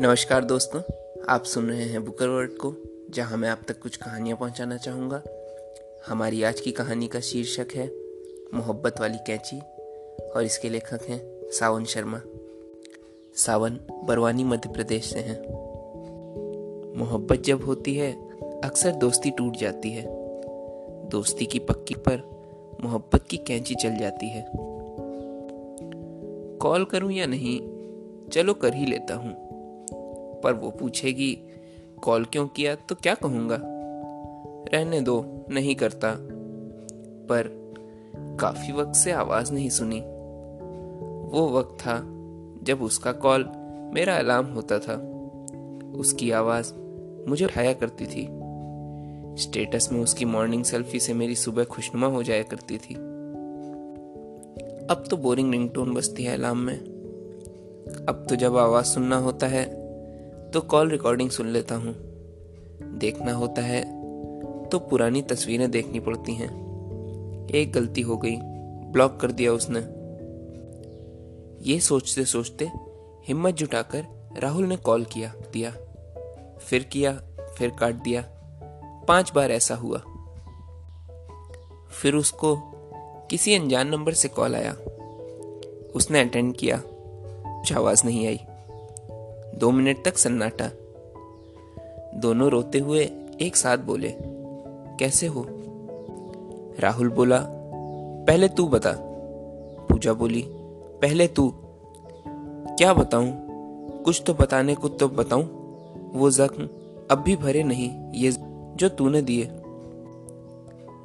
नमस्कार दोस्तों, आप सुन रहे हैं बुकर वर्ड को, जहाँ मैं आप तक कुछ कहानियाँ पहुंचाना चाहूँगा। हमारी आज की कहानी का शीर्षक है, मोहब्बत वाली कैंची, और इसके लेखक हैं सावन शर्मा। सावन बरवानी मध्य प्रदेश से हैं। मोहब्बत जब होती है, अक्सर दोस्ती टूट जाती है। दोस्ती की पक्की पर मोहब्बत की कैंची चल जाती है। कॉल करूँ या नहीं, चलो कर ही लेता हूँ। पर वो पूछेगी, कॉल क्यों किया? तो क्या कहूँगा? रहने दो, नहीं करता। पर काफ़ी वक्त से आवाज़ नहीं सुनी। वो वक्त था जब उसका कॉल मेरा अलार्म होता था। उसकी आवाज़ मुझे उठाया करती थी। स्टेटस में उसकी मॉर्निंग सेल्फी से मेरी सुबह खुशनुमा हो जाया करती थी। अब तो बोरिंग रिंगटोन बजती है अलार्म में। अब तो जब आवाज़ सुनना होता है तो कॉल रिकॉर्डिंग सुन लेता हूँ। देखना होता है तो पुरानी तस्वीरें देखनी पड़ती हैं। एक गलती हो गई ब्लॉक कर दिया उसने। ये सोचते सोचते हिम्मत जुटाकर राहुल ने कॉल किया, दिया। फिर किया, फिर काट दिया। पाँच बार ऐसा हुआ। फिर उसको किसी अनजान नंबर से कॉल आया। उसने अटेंड किया। कुछ आवाज़ नहीं आई। दो मिनट तक सन्नाटा। दोनों रोते हुए एक साथ बोले, कैसे हो? राहुल बोला, पहले तू बता। पूजा बोली, पहले तू। क्या बताऊँ? कुछ तो बताने को तो बताऊँ। वो जख्म अब भी भरे नहीं, ये जो तूने दिए।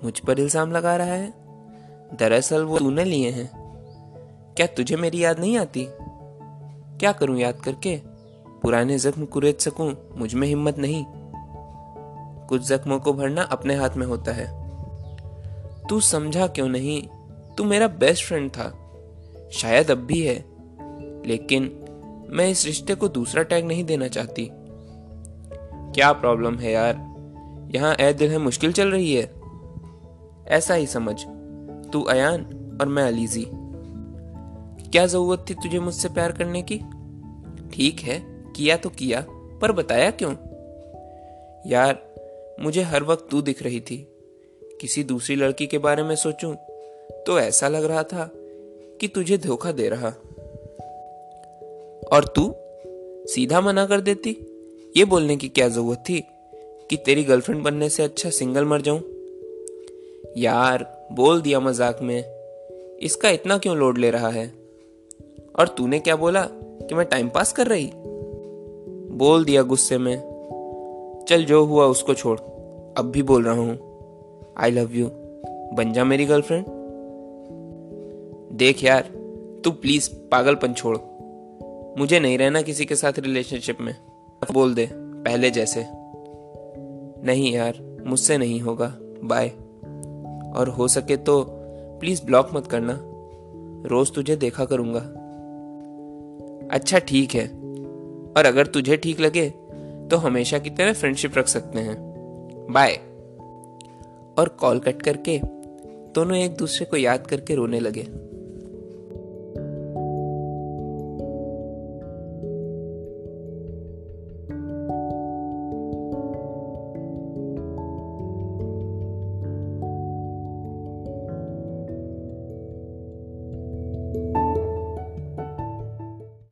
मुझ पर इल्ज़ाम लगा रहा है? दरअसल वो तूने लिए हैं। क्या तुझे मेरी याद नहीं आती? क्या करूँ याद करके? पुराने जख्म कुरेद सकूँ, मुझमें हिम्मत नहीं। कुछ जख्मों को भरना अपने हाथ में होता है। तू समझा क्यों नहीं? तू मेरा बेस्ट फ्रेंड था। शायद अब भी है। लेकिन मैं इस रिश्ते को दूसरा टैग नहीं देना चाहती। क्या प्रॉब्लम है यार? यहाँ ए दिल है, मुश्किल चल रही है। ऐसा ही समझ। तू अयान और मैं अलीजी। क्या ज़रूरत थी तुझे मुझसे प्यार करने की? ठीक है। किया तो किया, पर बताया क्यों? यार, मुझे हर वक्त तू दिख रही थी। किसी दूसरी लड़की के बारे में सोचूं तो ऐसा लग रहा था कि तुझे धोखा दे रहा। और तू सीधा मना कर देती? ये बोलने की क्या ज़रूरत थी कि तेरी गर्लफ्रेंड बनने से अच्छा सिंगल मर जाऊँ? यार, बोल दिया मज़ाक में, इसका इतना क्यों लोड ले रहा है? और तूने क्या बोला कि मैं टाइम पास कर रही? बोल दिया गुस्से में, चल जो हुआ उसको छोड़, अब भी बोल रहा हूँ। आई लव यू बन जा मेरी गर्लफ्रेंड देख यार, तू प्लीज़ पागलपन छोड़। मुझे नहीं रहना किसी के साथ रिलेशनशिप में। बोल दे, पहले जैसे। नहीं यार, मुझसे नहीं होगा। बाय और हो सके तो प्लीज़ ब्लॉक मत करना। रोज तुझे देखा करूँगा। अच्छा ठीक है। और अगर तुझे ठीक लगे तो हमेशा की तरह फ्रेंडशिप रख सकते हैं। बाय और कॉल कट करके दोनों एक दूसरे को याद करके रोने लगे।